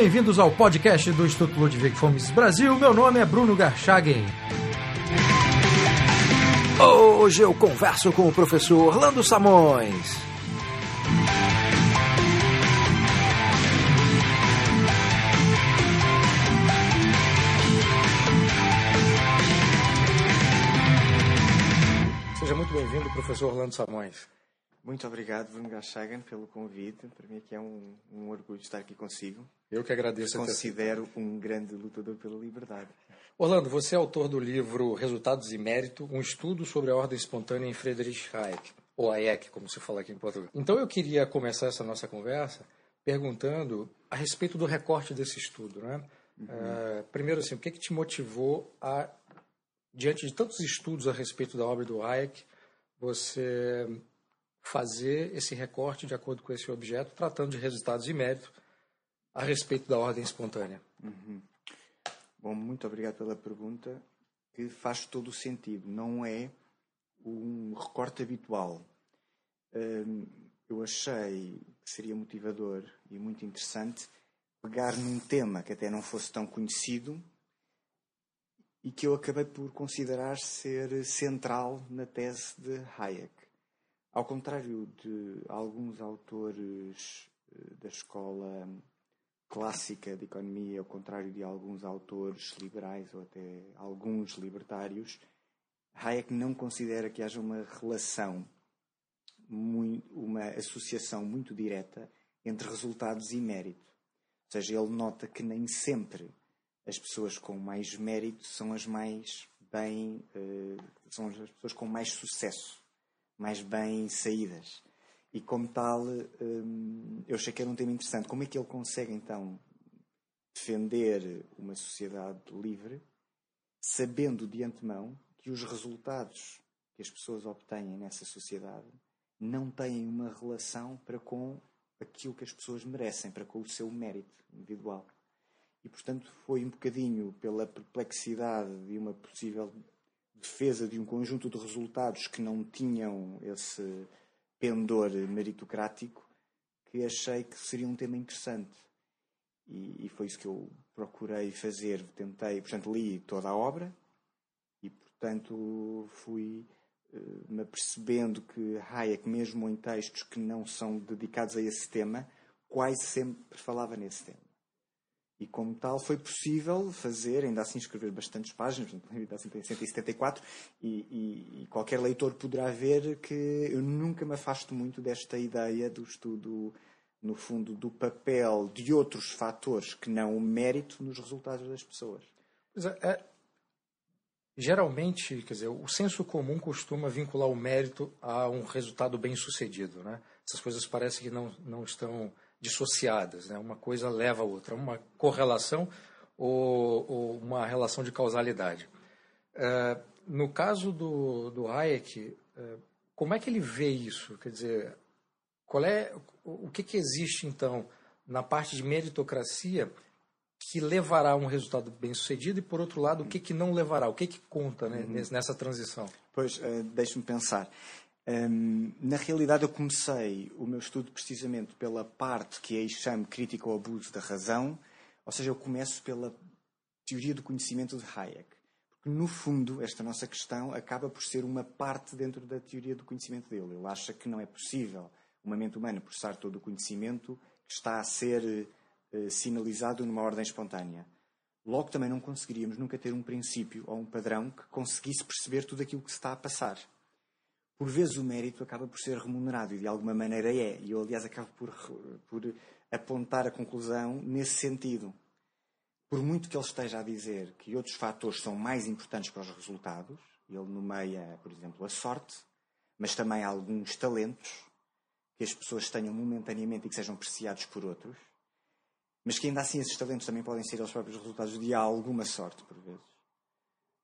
bem-vindos ao podcast do Instituto Ludwig Fomes Brasil. Meu nome é Bruno Garchagen. Hoje eu converso com o professor Orlando Samões. Seja muito bem-vindo, professor Orlando Samões. Muito obrigado, Bruno Garchagen, pelo convite. Para mim aqui é um, um orgulho estar aqui consigo. Eu que agradeço. Considero um grande lutador pela liberdade. Orlando, você é autor do livro Resultados e Mérito, um estudo sobre a ordem espontânea em Friedrich Hayek, ou Hayek, como se fala aqui em português. Então eu queria começar essa nossa conversa perguntando a respeito do recorte desse estudo. Né? Uhum. Uh, primeiro, assim, o que, que te motivou a, diante de tantos estudos a respeito da obra do Hayek, você fazer esse recorte de acordo com esse objeto, tratando de resultados e mérito a respeito da ordem espontânea. Uhum. Bom, muito obrigado pela pergunta, que faz todo o sentido. Não é um recorte habitual. Hum, eu achei que seria motivador e muito interessante pegar num tema que até não fosse tão conhecido e que eu acabei por considerar ser central na tese de Hayek. Ao contrário de alguns autores eh, da escola clássica de economia, ao contrário de alguns autores liberais ou até alguns libertários, Hayek não considera que haja uma relação, uma associação muito direta entre resultados e mérito. Ou seja, ele nota que nem sempre as pessoas com mais mérito são as mais bem, eh, são as pessoas com mais sucesso mais bem saídas. E como tal, hum, eu achei que era um tema interessante. Como é que ele consegue então defender uma sociedade livre, sabendo de antemão que os resultados que as pessoas obtêm nessa sociedade não têm uma relação para com aquilo que as pessoas merecem, para com o seu mérito individual. E, portanto, foi um bocadinho pela perplexidade de uma possível defesa de um conjunto de resultados que não tinham esse pendor meritocrático que achei que seria um tema interessante. E, e, foi isso que eu procurei fazer. Tentei, portanto, li toda a obra e, portanto, fui uh, me apercebendo que Hayek, mesmo em textos que não são dedicados a esse tema, quase sempre falava nesse tema. E como tal foi possível fazer, ainda assim escrever bastantes páginas, ainda assim tem 174, e, e, e, qualquer leitor poderá ver que eu nunca me afasto muito desta ideia do estudo, no fundo, do papel de outros fatores que não o mérito nos resultados das pessoas. É, é, geralmente, quer dizer, o senso comum costuma vincular o mérito a um resultado bem sucedido, né? Essas coisas parecem que não, não estão dissociadas, né? uma coisa leva a outra, uma correlação ou, ou uma relação de causalidade. Uh, no caso do, do Hayek, uh, como é que ele vê isso? Quer dizer, qual é o que, que existe então na parte de meritocracia que levará a um resultado bem sucedido e por outro lado o que, que não levará, o que, que conta né, uhum. nessa transição? Pois, uh, deixe-me pensar. Um, na realidade, eu comecei o meu estudo precisamente pela parte que aí chamo crítica ao abuso da razão, ou seja, eu começo pela teoria do conhecimento de Hayek. Porque, no fundo, esta nossa questão acaba por ser uma parte dentro da teoria do conhecimento dele. Ele acha que não é possível uma mente humana processar todo o conhecimento que está a ser uh, sinalizado numa ordem espontânea. Logo, também não conseguiríamos nunca ter um princípio ou um padrão que conseguisse perceber tudo aquilo que se está a passar por vezes o mérito acaba por ser remunerado e de alguma maneira é. E eu, aliás, acabo por, por apontar a conclusão nesse sentido. Por muito que ele esteja a dizer que outros fatores são mais importantes para os resultados, ele nomeia, por exemplo, a sorte, mas também alguns talentos que as pessoas tenham momentaneamente e que sejam apreciados por outros, mas que ainda assim esses talentos também podem ser os próprios resultados de alguma sorte, por vezes.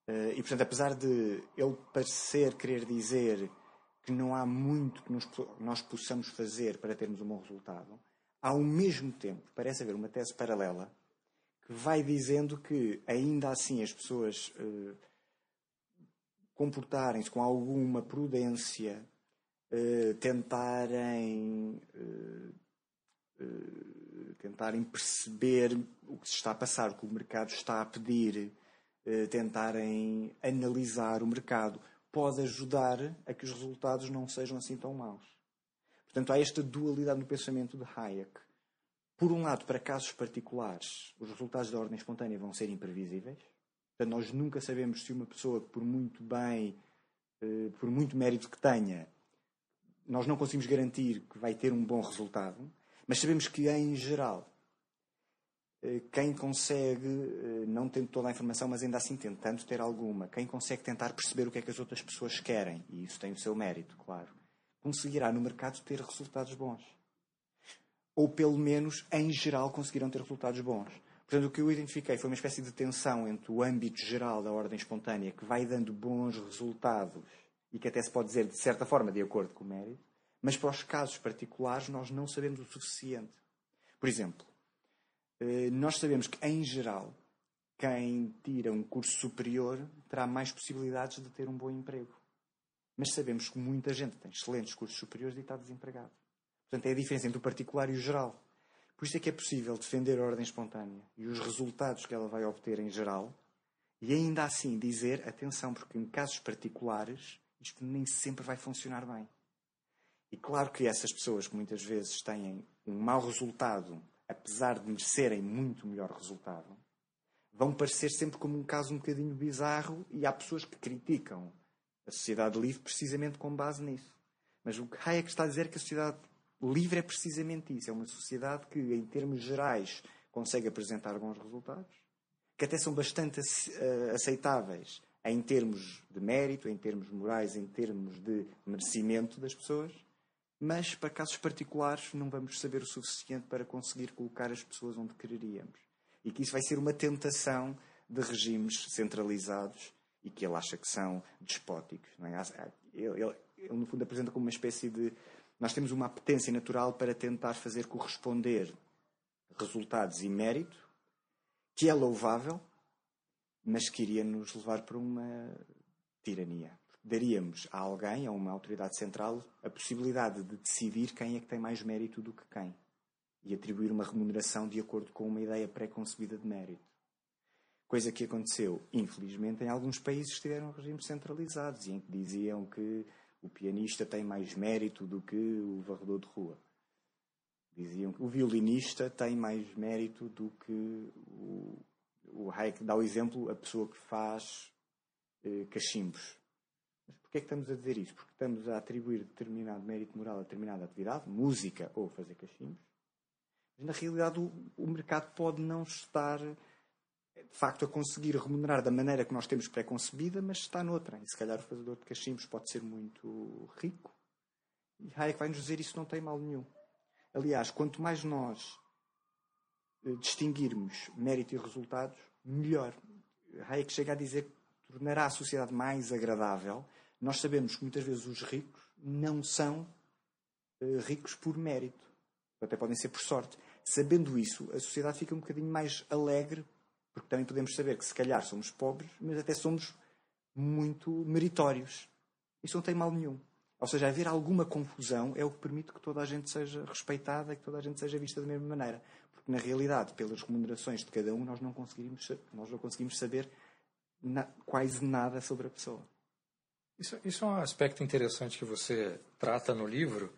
Eh, e, portanto, apesar de ele parecer querer dizer que não há muito que nos, nós possamos fazer para termos um bom resultado, ao mesmo tempo parece haver uma tese paralela que vai dizendo que ainda assim as pessoas eh, comportarem-se com alguma prudência, eh, tentarem, eh, tentarem perceber o que se está a passar, o que o mercado está a pedir, eh, tentarem analisar o mercado, pode ajudar a que os resultados não sejam assim tão maus. Portanto, há esta dualidade no pensamento de Hayek. Por um lado, para casos particulares, os resultados da ordem espontânea vão ser imprevisíveis. Portanto, nós nunca sabemos se uma pessoa, por muito bem, eh, por muito mérito que tenha, nós não conseguimos garantir que vai ter um bom resultado, mas sabemos que, em geral, quem consegue, eh, não tendo toda a informação, mas ainda assim tentando ter alguma, quem consegue tentar perceber o que é que as outras pessoas querem, e isso tem o seu mérito, claro, conseguirá no mercado ter resultados bons. Ou pelo menos, em geral, conseguirão ter resultados bons. Portanto, o que eu identifiquei foi uma espécie de tensão entre o âmbito geral da ordem espontânea, que vai dando bons resultados e que até se pode dizer, de certa forma, de acordo com o mérito, mas para os casos particulares nós não sabemos o suficiente. Por exemplo, eh, nós sabemos que, em geral, quem tira um curso superior terá mais possibilidades de ter um bom emprego. Mas sabemos que muita gente tem excelentes cursos superiores e está desempregado. Portanto, é a diferença entre o particular e o geral. Por isso é que é possível defender a ordem espontânea e os resultados que ela vai obter em geral, e ainda assim dizer, atenção, porque em casos particulares isto nem sempre vai funcionar bem. E claro que essas pessoas que muitas vezes têm um mau resultado, apesar de merecerem muito melhor resultado, vão parecer sempre como um caso um bocadinho bizarro e há pessoas que criticam a sociedade livre precisamente com base nisso. Mas o que Hayek está a dizer é que a sociedade livre é precisamente isso. É uma sociedade que, em termos gerais, consegue apresentar bons resultados, que até são bastante eh, aceitáveis em termos de mérito, em termos morais, em termos de merecimento das pessoas, mas para casos particulares não vamos saber o suficiente para conseguir colocar as pessoas onde quereríamos. E que isso vai ser uma tentação de regimes centralizados e que ele acha que são despóticos. Não é? ele, ele, ele, no fundo, apresenta como uma espécie de. Nós temos uma apetência natural para tentar fazer corresponder resultados e mérito, que é louvável, mas que iria nos levar para uma tirania. Daríamos a alguém, a uma autoridade central, a possibilidade de decidir quem é que tem mais mérito do que quem e atribuir uma remuneração de acordo com uma ideia pré-concebida de mérito. Coisa que aconteceu, infelizmente, em alguns países que tiveram regimes centralizados e em que diziam que o pianista tem mais mérito do que o varredor de rua. Diziam que o violinista tem mais mérito do que o o Hayek dá o exemplo, a pessoa que faz eh, cachimbos. Mas porquê é que estamos a dizer isto? Porque estamos a atribuir determinado mérito moral a determinada atividade, música ou fazer cachimbos. Mas na realidade o, o mercado pode não estar de facto a conseguir remunerar da maneira que nós temos pré-concebida, mas está noutra. E se calhar o fazedor de cachimbos pode ser muito rico. E Hayek vai nos dizer isso não tem mal nenhum. Aliás, quanto mais nós eh, distinguirmos mérito e resultados, melhor. Hayek chega a dizer tornará a sociedade mais agradável. Nós sabemos que muitas vezes os ricos não são uh, ricos por mérito, até podem ser por sorte. Sabendo isso, a sociedade fica um bocadinho mais alegre, porque também podemos saber que se calhar somos pobres, mas até somos muito meritórios. Isso não tem mal nenhum. Ou seja, haver alguma confusão é o que permite que toda a gente seja respeitada e que toda a gente seja vista da mesma maneira porque na realidade, pelas remunerações de cada um, nós não conseguimos, nós não conseguimos saber na, quase nada sobre a pessoa. Isso, isso, é um aspecto interessante que você trata no livro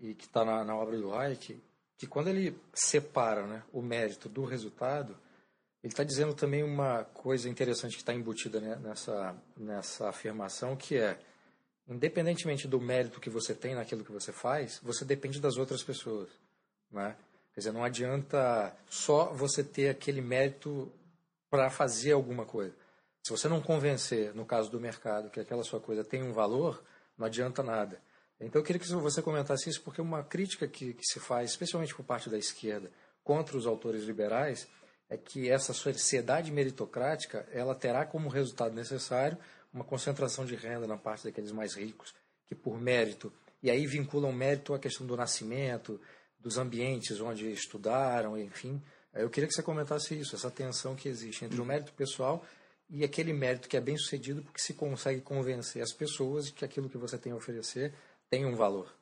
e que está na, na, obra do Hayek, que quando ele separa né, o mérito do resultado, ele está dizendo também uma coisa interessante que está embutida né, nessa, nessa afirmação, que é, independentemente do mérito que você tem naquilo que você faz, você depende das outras pessoas. Né? Quer dizer, não adianta só você ter aquele mérito para fazer alguma coisa. Se você não convencer, no caso do mercado, que aquela sua coisa tem um valor, não adianta nada. Então eu queria que você comentasse isso, porque uma crítica que, que se faz, especialmente por parte da esquerda, contra os autores liberais, é que essa sociedade meritocrática ela terá como resultado necessário uma concentração de renda na parte daqueles mais ricos, que por mérito, e aí vinculam mérito à questão do nascimento, dos ambientes onde estudaram, enfim. Eu queria que você comentasse isso, essa tensão que existe entre o mérito pessoal e aquele mérito que é bem sucedido porque se consegue convencer as pessoas de que aquilo que você tem a oferecer tem um valor.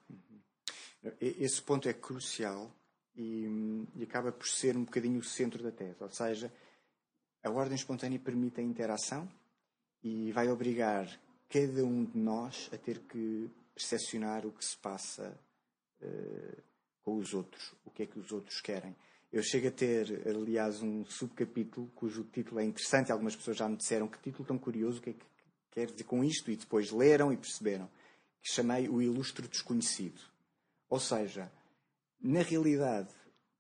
Esse ponto é crucial e hum, e acaba por ser um bocadinho o centro da tese. Ou seja, a ordem espontânea permite a interação e vai obrigar cada um de nós a ter que percepcionar o que se passa uh, com os outros, o que é que os outros querem. Eu chego a ter, aliás, um subcapítulo cujo título é interessante. Algumas pessoas já me disseram que título tão curioso, o que é que quer dizer com isto? E depois leram e perceberam. Que chamei O Ilustre Desconhecido. Ou seja, na realidade,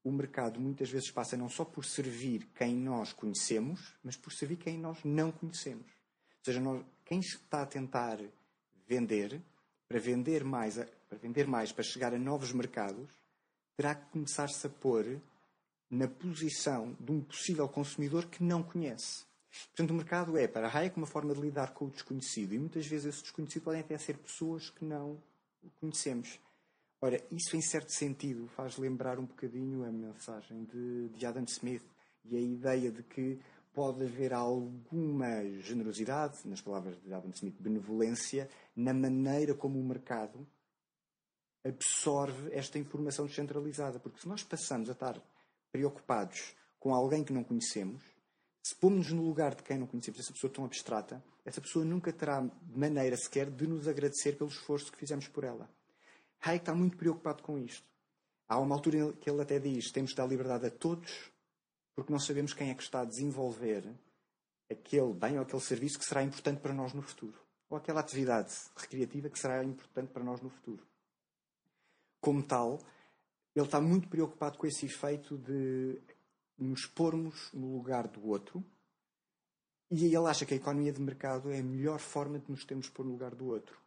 o mercado muitas vezes passa não só por servir quem nós conhecemos, mas por servir quem nós não conhecemos. Ou seja, nós, quem está a tentar vender, para vender mais, para vender mais, para chegar a novos mercados, terá que começar-se a pôr na posição de um possível consumidor que não conhece. Portanto, o mercado é, para Hayek, uma forma de lidar com o desconhecido. E muitas vezes esse desconhecido podem até ser pessoas que não conhecemos. Ora, isso em certo sentido faz lembrar um bocadinho a mensagem de, de Adam Smith e a ideia de que pode haver alguma generosidade, nas palavras de Adam Smith, benevolência, na maneira como o mercado absorve esta informação descentralizada. Porque se nós passamos a estar preocupados com alguém que não conhecemos, se pomos-nos no lugar de quem não conhecemos, essa pessoa tão abstrata, essa pessoa nunca terá maneira sequer de nos agradecer pelo esforço que fizemos por ela. Hayek está muito preocupado com isto. Há uma altura que ele até diz: temos de dar liberdade a todos, porque não sabemos quem é que está a desenvolver aquele bem ou aquele serviço que será importante para nós no futuro. Ou aquela atividade recreativa que será importante para nós no futuro. Como tal, ele está muito preocupado com esse efeito de nos pormos no lugar do outro e ele acha que a economia de mercado é a melhor forma de nos termos pôr no lugar do outro.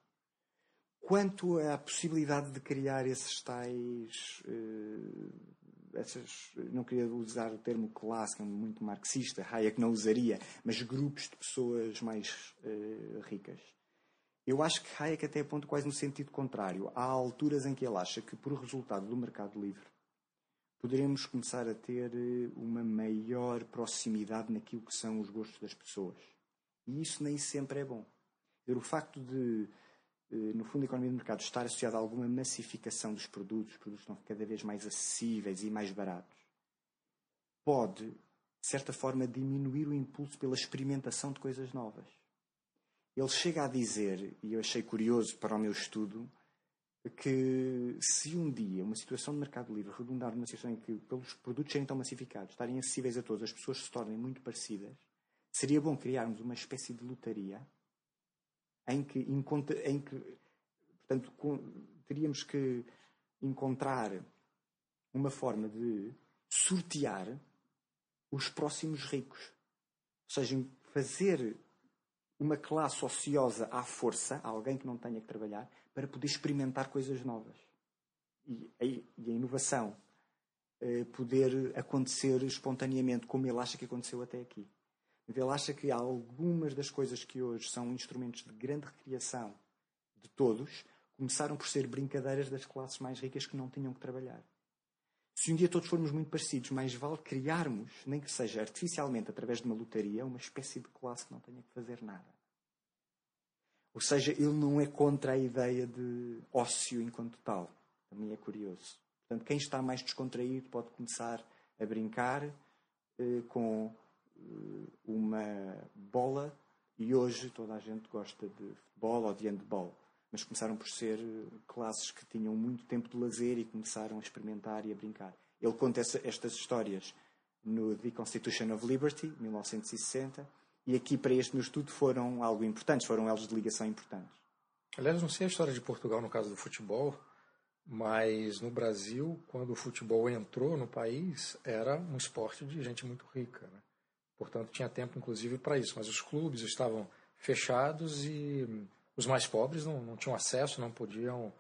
Quanto à possibilidade de criar esses tais. Uh, essas, não queria usar o termo clássico, é muito marxista, Hayek não usaria, mas grupos de pessoas mais uh, ricas. Eu acho que Hayek até aponta quase no sentido contrário. Há alturas em que ele acha que, por resultado do mercado livre, poderemos começar a ter eh, uma maior proximidade naquilo que são os gostos das pessoas. E isso nem sempre é bom. O facto de, eh, no fundo, a economia de mercado estar associada a alguma massificação dos produtos, os produtos estão cada vez mais acessíveis e mais baratos, pode, de certa forma, diminuir o impulso pela experimentação de coisas novas. Ele chega a dizer, e eu achei curioso para o meu estudo, que se um dia uma situação de mercado livre redundar numa situação em que, pelos produtos serem tão massificados, estarem acessíveis a todos, as pessoas se tornem muito parecidas, seria bom criarmos uma espécie de lotaria em que, em que portanto, teríamos que encontrar uma forma de sortear os próximos ricos. Ou seja, fazer uma classe ociosa à força, alguém que não tenha que trabalhar, para poder experimentar coisas novas. E, e a inovação eh, poder acontecer espontaneamente, como ele acha que aconteceu até aqui. Ele acha que algumas das coisas que hoje são instrumentos de grande recriação de todos começaram por ser brincadeiras das classes mais ricas que não tinham que trabalhar. Se um dia todos formos muito parecidos, mais vale criarmos, nem que seja artificialmente através de uma lotaria, uma espécie de classe que não tenha que fazer nada. Ou seja, ele não é contra a ideia de ócio enquanto tal. Também é curioso. Portanto, quem está mais descontraído pode começar a brincar eh, com eh, uma bola e hoje toda a gente gosta de futebol ou de handball mas começaram por ser eh, classes que tinham muito tempo de lazer e começaram a experimentar e a brincar. Ele conta essa, estas histórias no The Constitution of Liberty, 1960, e aqui para este meu estudo foram algo importantes, foram elos de ligação importantes. Aliás, não sei a história de Portugal no caso do futebol, mas no Brasil, quando o futebol entrou no país, era um esporte de gente muito rica. Né? Portanto, tinha tempo, inclusive, para isso. Mas os clubes estavam fechados e os mais pobres não, não tinham acesso, não podiam,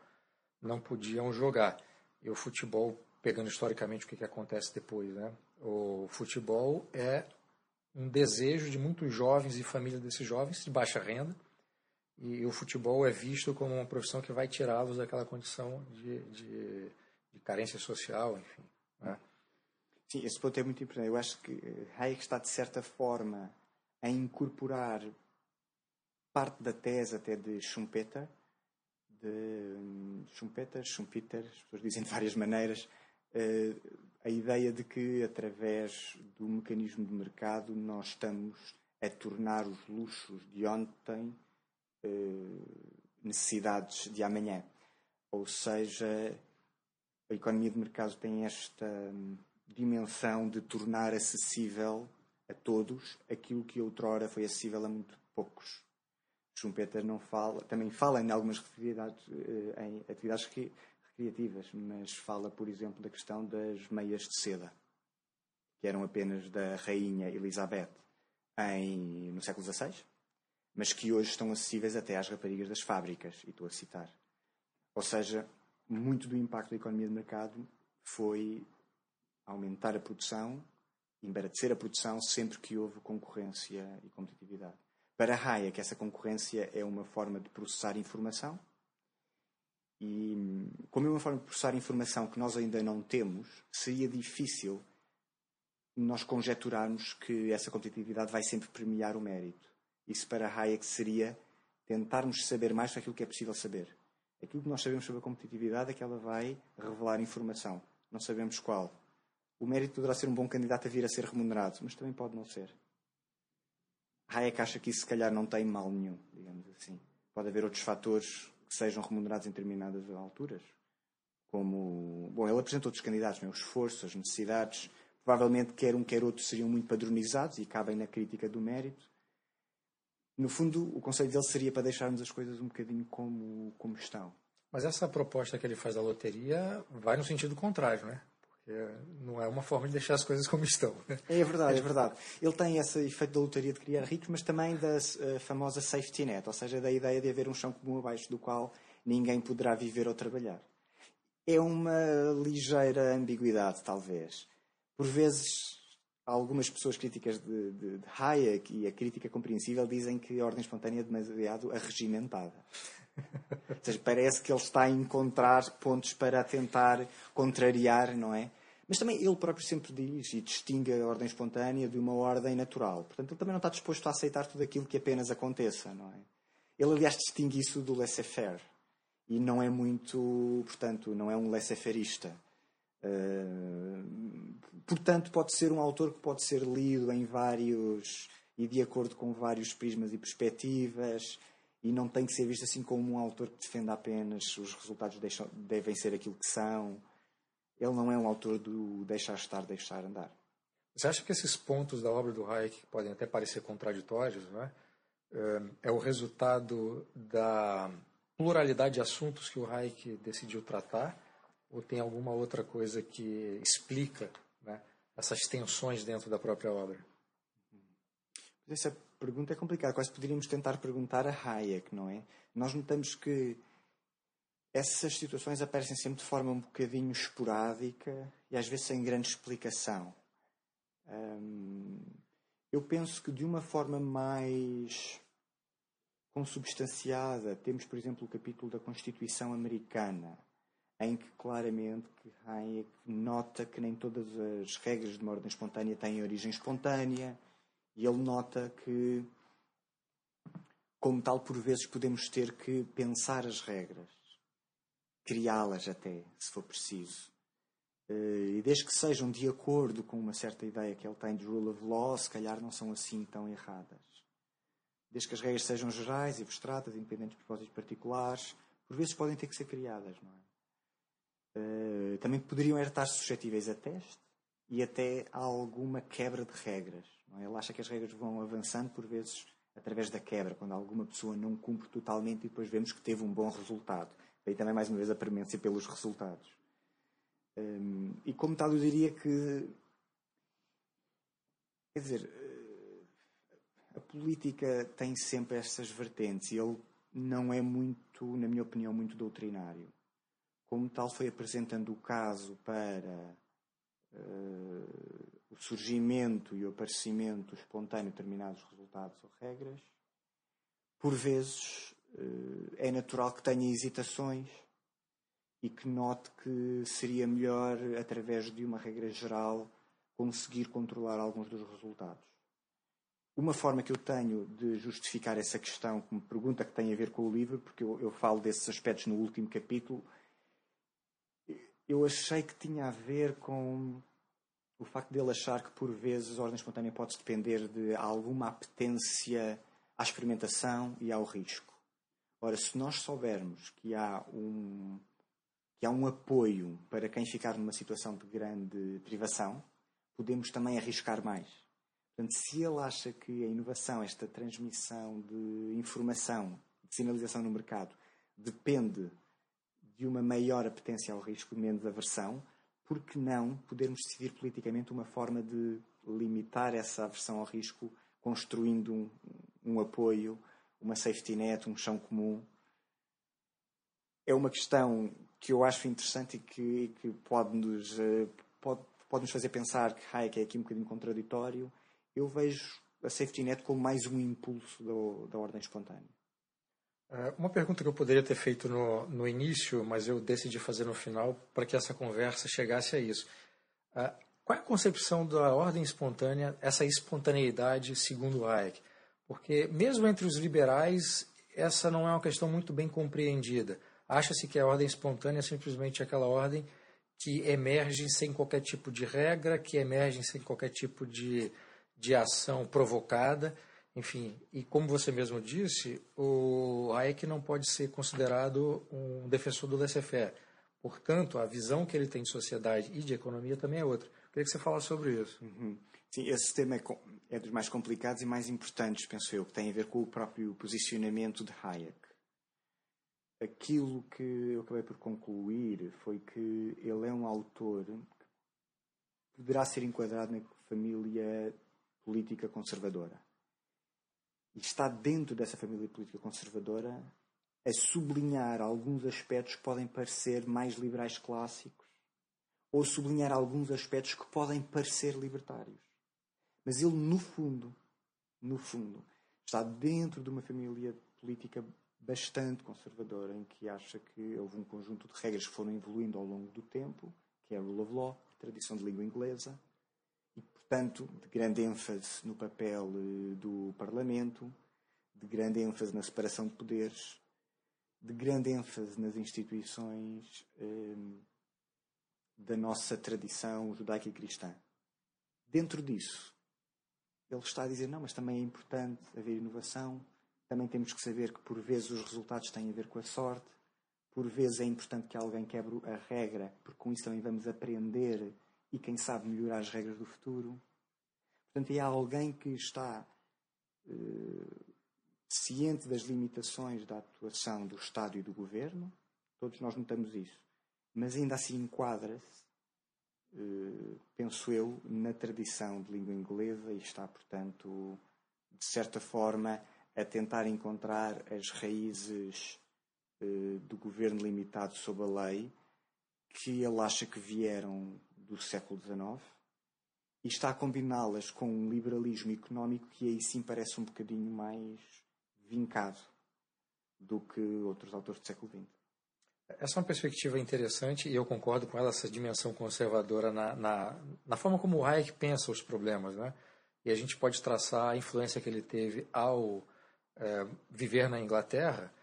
não podiam jogar. E o futebol, pegando historicamente o que, que acontece depois, né? o futebol é um desejo de muitos jovens e famílias desses jovens de baixa renda, e o futebol é visto como uma profissão que vai tirá-los daquela condição de, de, de, carência social, enfim. Né? Sim, esse ponto é muito importante. Eu acho que Hayek está, de certa forma, a incorporar parte da tese até de Schumpeter, de hum, Schumpeter, Schumpeter, as pessoas dizem de várias maneiras, uh, a ideia de que, através do mecanismo de mercado, nós estamos a tornar os luxos de ontem eh, necessidades de amanhã. Ou seja, a economia de mercado tem esta hum, dimensão de tornar acessível a todos aquilo que outrora foi acessível a muito poucos. Schumpeter não fala, também fala em algumas atividades, eh, em atividades recreativas, mas fala, por exemplo, da questão das meias de seda, que eram apenas da rainha Elizabeth em, no século XVI, mas que hoje estão acessíveis até às raparigas das fábricas, e estou a citar. Ou seja, muito do impacto da economia de mercado foi aumentar a produção, embaratecer a produção sempre que houve concorrência e competitividade. Para Hayek, essa concorrência é uma forma de processar informação, e como é uma forma de processar informação que nós ainda não temos, seria difícil nós conjeturarmos que essa competitividade vai sempre premiar o mérito. Isso para Hayek seria tentarmos saber mais sobre aquilo que é possível saber. Aquilo que nós sabemos sobre a competitividade é que ela vai revelar informação. Não sabemos qual. O mérito poderá ser um bom candidato a vir a ser remunerado, mas também pode não ser. Hayek acha que isso se calhar não tem mal nenhum, digamos assim. Pode haver outros fatores que sejam remunerados em determinadas alturas. Como. Bom, ele apresentou outros candidatos, né? o esforço, as necessidades. Provavelmente quer um, quer outro seriam muito padronizados e cabem na crítica do mérito. No fundo, o conselho dele seria para deixarmos as coisas um bocadinho como, como estão. Mas essa proposta que ele faz da loteria vai no sentido contrário, né? Porque não é uma forma de deixar as coisas como estão. Né? É verdade, é verdade. Ele tem esse efeito da loteria de criar ricos, mas também da uh, famosa safety net, ou seja, da ideia de haver um chão comum abaixo do qual ninguém poderá viver ou trabalhar. É uma ligeira ambiguidade, talvez. Por vezes algumas pessoas críticas de, de, de, Hayek e a crítica compreensível dizem que a ordem espontânea é demasiado arregimentada. Ou seja, parece que ele está a encontrar pontos para tentar contrariar, não é? Mas também ele próprio sempre diz e distingue a ordem espontânea de uma ordem natural. Portanto, ele também não está disposto a aceitar tudo aquilo que apenas aconteça, não é? Ele, aliás, distingue isso do laissez-faire. E não é muito, portanto, não é um laissez-fairista. Uh, portanto, pode ser um autor que pode ser lido em vários e de acordo com vários prismas e perspectivas e não tem que ser visto assim como um autor que defenda apenas os resultados deixam, devem ser aquilo que são. Ele não é um autor do deixar estar, deixar andar. Você acha que esses pontos da obra do Hayek que podem até parecer contraditórios, não é? é o resultado da pluralidade de assuntos que o Hayek decidiu tratar ou tem alguma outra coisa que explica né, essas tensões dentro da própria obra? Essa pergunta é complicada. Quase poderíamos tentar perguntar a Hayek, não é? Nós notamos que essas situações aparecem sempre de forma um bocadinho esporádica e às vezes sem grande explicação. Hum, eu penso que de uma forma mais consubstanciada, temos, por exemplo, o capítulo da Constituição Americana, em que claramente que Hayek nota que nem todas as regras de uma ordem espontânea têm origem espontânea, e ele nota que, como tal, por vezes podemos ter que pensar as regras, criá-las até, se for preciso. Eh, e desde que sejam de acordo com uma certa ideia que ele tem de rule of law, se calhar não são assim tão erradas. Desde que as regras sejam gerais e abstratas, independentes de propósitos particulares, por vezes podem ter que ser criadas, não é? Uh, também poderiam estar suscetíveis a teste e até a alguma quebra de regras. É? Ele acha que as regras vão avançando, por vezes, através da quebra, quando alguma pessoa não cumpre totalmente e depois vemos que teve um bom resultado. Daí também, mais uma vez, a premência pelos resultados. Um, e como tal, eu diria que. Quer dizer, a política tem sempre estas vertentes e ele não é muito, na minha opinião, muito doutrinário como tal, foi apresentando o caso para uh, o surgimento e o aparecimento espontâneo de determinados resultados ou regras. Por vezes, uh, é natural que tenha hesitações e que note que seria melhor, através de uma regra geral, conseguir controlar alguns dos resultados. Uma forma que eu tenho de justificar essa questão, como pergunta que tem a ver com o livro, porque eu, eu falo desses aspectos no último capítulo, eu achei que tinha a ver com o facto dele achar que por vezes a ordem espontânea pode depender de alguma apetência à experimentação e ao risco. Ora, se nós soubermos que há um, que há um apoio para quem ficar numa situação de grande privação, podemos também arriscar mais. Portanto, se ele acha que a inovação, esta transmissão de informação, de sinalização no mercado, depende de uma maior apetência ao risco, menos aversão, por que não podermos decidir politicamente uma forma de limitar essa aversão ao risco, construindo um, um apoio, uma safety net, um chão comum? É uma questão que eu acho interessante e que, que pode, nos, eh, pode, pode nos fazer pensar que Hayek é aqui um bocadinho contraditório. Eu vejo a safety net como mais um impulso da ordem espontânea. Eh, uma pergunta que eu poderia ter feito no, no início, mas eu decidi fazer no final para que essa conversa chegasse a isso. Eh, qual é a concepção da ordem espontânea, essa espontaneidade segundo Hayek? Porque mesmo entre os liberais, essa não é uma questão muito bem compreendida. Acha-se que a ordem espontânea é simplesmente aquela ordem que emerge sem qualquer tipo de regra, que emerge sem qualquer tipo de, de ação provocada. Enfim, e como você mesmo disse, o Hayek não pode ser considerado um defensor do laissez-faire. Portanto, a visão que ele tem de sociedade e de economia também é outra. Queria que você falasse sobre isso. Uhum. Sim, esse tema é, é dos mais complicados e mais importantes, penso eu, que tem a ver com o próprio posicionamento de Hayek aquilo que eu acabei por concluir foi que ele é um autor que poderá ser enquadrado na família política conservadora. E está dentro dessa família política conservadora a sublinhar alguns aspectos que podem parecer mais liberais clássicos ou sublinhar alguns aspectos que podem parecer libertários. Mas ele, no fundo, no fundo, está dentro de uma família política bastante conservadora, em que acha que houve um conjunto de regras que foram evoluindo ao longo do tempo, que é a rule of law, tradição de língua inglesa, portanto, de grande ênfase no papel eh, do Parlamento, de grande ênfase na separação de poderes, de grande ênfase nas instituições eh, da nossa tradição judaica e cristã. Dentro disso, ele está a dizer: não, mas também é importante haver inovação, também temos que saber que por vezes os resultados têm a ver com a sorte, por vezes é importante que alguém quebre a regra, porque com isso também vamos aprender e quem sabe melhorar as regras do futuro. Portanto, é alguém que está eh, ciente das limitações da atuação do Estado e do Governo, todos nós notamos isso, mas ainda assim enquadra-se, eh, penso eu, na tradição de língua inglesa e está, portanto, de certa forma, a tentar encontrar as raízes uh, do governo limitado sob a lei que ele acha que vieram do século XIX e está a combiná-las com um liberalismo económico que aí sim parece um bocadinho mais vincado do que outros autores do século XX. Essa é uma perspectiva interessante e eu concordo com ela, essa dimensão conservadora na, na, na forma como o Hayek pensa os problemas. Né? E a gente pode traçar a influência que ele teve ao é, viver na Inglaterra,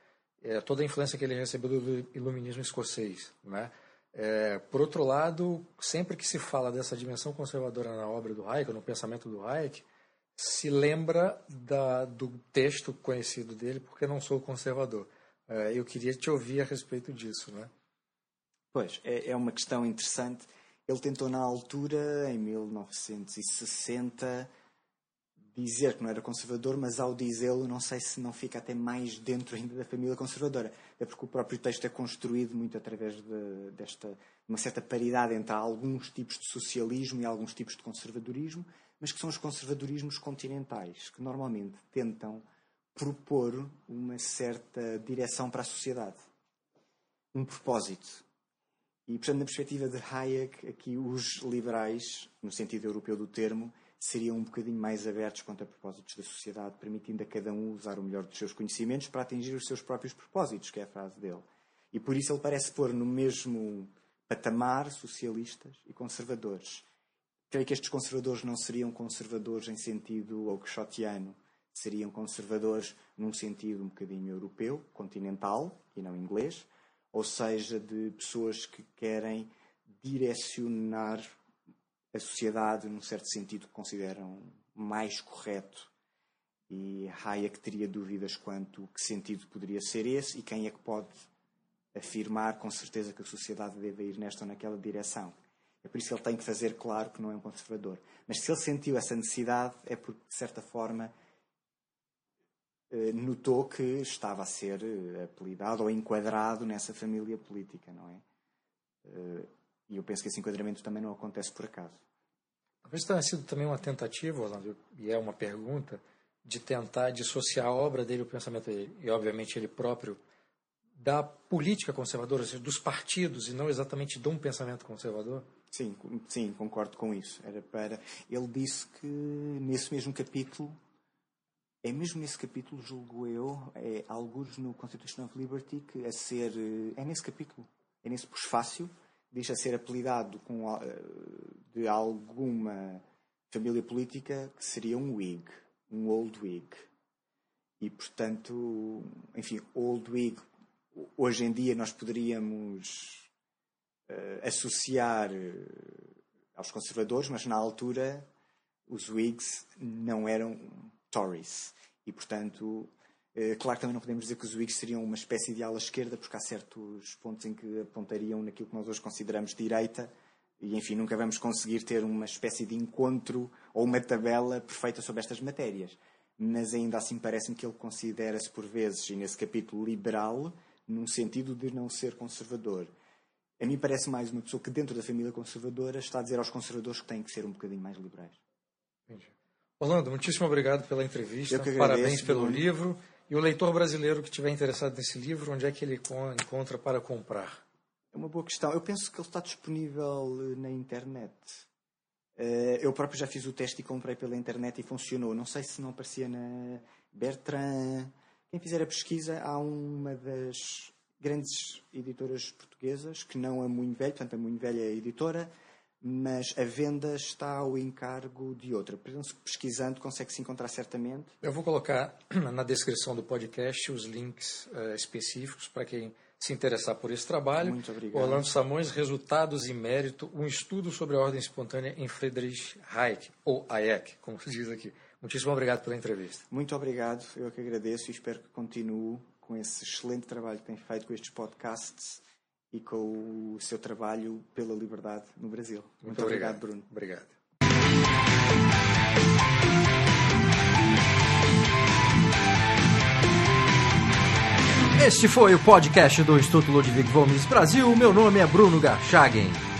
é, toda a influência que ele recebeu do iluminismo escocês. Né? É, por outro lado, sempre que se fala dessa dimensão conservadora na obra do Hayek, no pensamento do Hayek, se lembra da, do texto conhecido dele, porque não sou conservador. É, eu queria te ouvir a respeito disso. Né? Pois, é, é uma questão interessante. Ele tentou, na altura, em 1960, dizer que não era conservador, mas ao dizê-lo, não sei se não fica até mais dentro ainda da família conservadora. É porque o próprio texto é construído muito através de, desta uma certa paridade entre alguns tipos de socialismo e alguns tipos de conservadorismo, mas que são os conservadorismos continentais, que normalmente tentam propor uma certa direção para a sociedade, um propósito. E, portanto, na perspectiva de Hayek, aqui os liberais, no sentido europeu do termo, seriam um bocadinho mais abertos quanto a propósitos da sociedade, permitindo a cada um usar o melhor dos seus conhecimentos para atingir os seus próprios propósitos, que é a frase dele. E por isso ele parece pôr no mesmo patamar socialistas e conservadores. Creio que estes conservadores não seriam conservadores em sentido oxotiano, seriam conservadores num sentido um bocadinho europeu, continental e não inglês, ou seja, de pessoas que querem direcionar a sociedade, num certo sentido, consideram mais correto. E Hayek teria dúvidas quanto que sentido poderia ser esse e quem é que pode afirmar com certeza que a sociedade deve ir nesta ou naquela direção. É por isso que ele tem que fazer claro que não é um conservador. Mas se ele sentiu essa necessidade, é porque, de certa forma, notou que estava a ser eh, apelidado ou enquadrado nessa família política, não é? Eh, e eu penso que esse enquadramento também não acontece por acaso. Talvez tenha sido também uma tentativa, Orlando, e é uma pergunta, de tentar dissociar a obra dele, o pensamento dele, e obviamente ele próprio, da política conservadora, ou seja, dos partidos, e não exatamente de um pensamento conservador? Sim, sim, concordo com isso. Era para. Ele disse que nesse mesmo capítulo, é mesmo nesse capítulo, julgo eu, é alguns no Constitution of Liberty que a ser. É nesse capítulo, é nesse prefácio, diz a ser apelidado com, de alguma família política que seria um Whig, um Old Whig. E, portanto, enfim, Old Whig, hoje em dia nós poderíamos uh, associar aos conservadores, mas na altura os Whigs não eram Tories. E, portanto, uh, claro que também não podemos dizer que os Whigs seriam uma espécie de ala esquerda, porque há certos pontos em que apontariam naquilo que nós hoje consideramos direita, e enfim, nunca vamos conseguir ter uma espécie de encontro ou uma tabela perfeita sobre estas matérias. Mas ainda assim parece-me que ele considera-se por vezes, e nesse capítulo, liberal, num sentido de não ser conservador. A mim parece mais uma pessoa que dentro da família conservadora está a dizer aos conservadores que têm que ser um bocadinho mais liberais. Orlando, muitíssimo obrigado pela entrevista. Agradeço, Parabéns pelo livro. E o leitor brasileiro que estiver interessado nesse livro, onde é que ele encontra para comprar? É uma boa questão. Eu penso que ele está disponível eh, na internet. Eh, eu próprio já fiz o teste e comprei pela internet e funcionou. Não sei se não aparecia na Bertrand. Quem fizer a pesquisa, há uma das grandes editoras portuguesas, que não a Muito Velho, portanto a Muito Velha é a editora, mas a venda está ao encargo de outra. Penso que pesquisando consegue-se encontrar certamente. Eu vou colocar na descrição do podcast os links uh, específicos para quem se interessar por esse trabalho. Muito obrigado. Orlando Samões, Resultados e Mérito, um estudo sobre a ordem espontânea em Friedrich Hayek, ou Hayek, como se diz aqui. Muitíssimo obrigado pela entrevista. Muito obrigado, eu que agradeço e espero que continue com esse excelente trabalho que tem feito com estes podcasts e com o seu trabalho pela liberdade no Brasil. Muito, Muito obrigado, obrigado, Bruno. Obrigado. Este foi o podcast do Instituto Ludwig Gomes Brasil. Meu nome é Bruno Garchagen.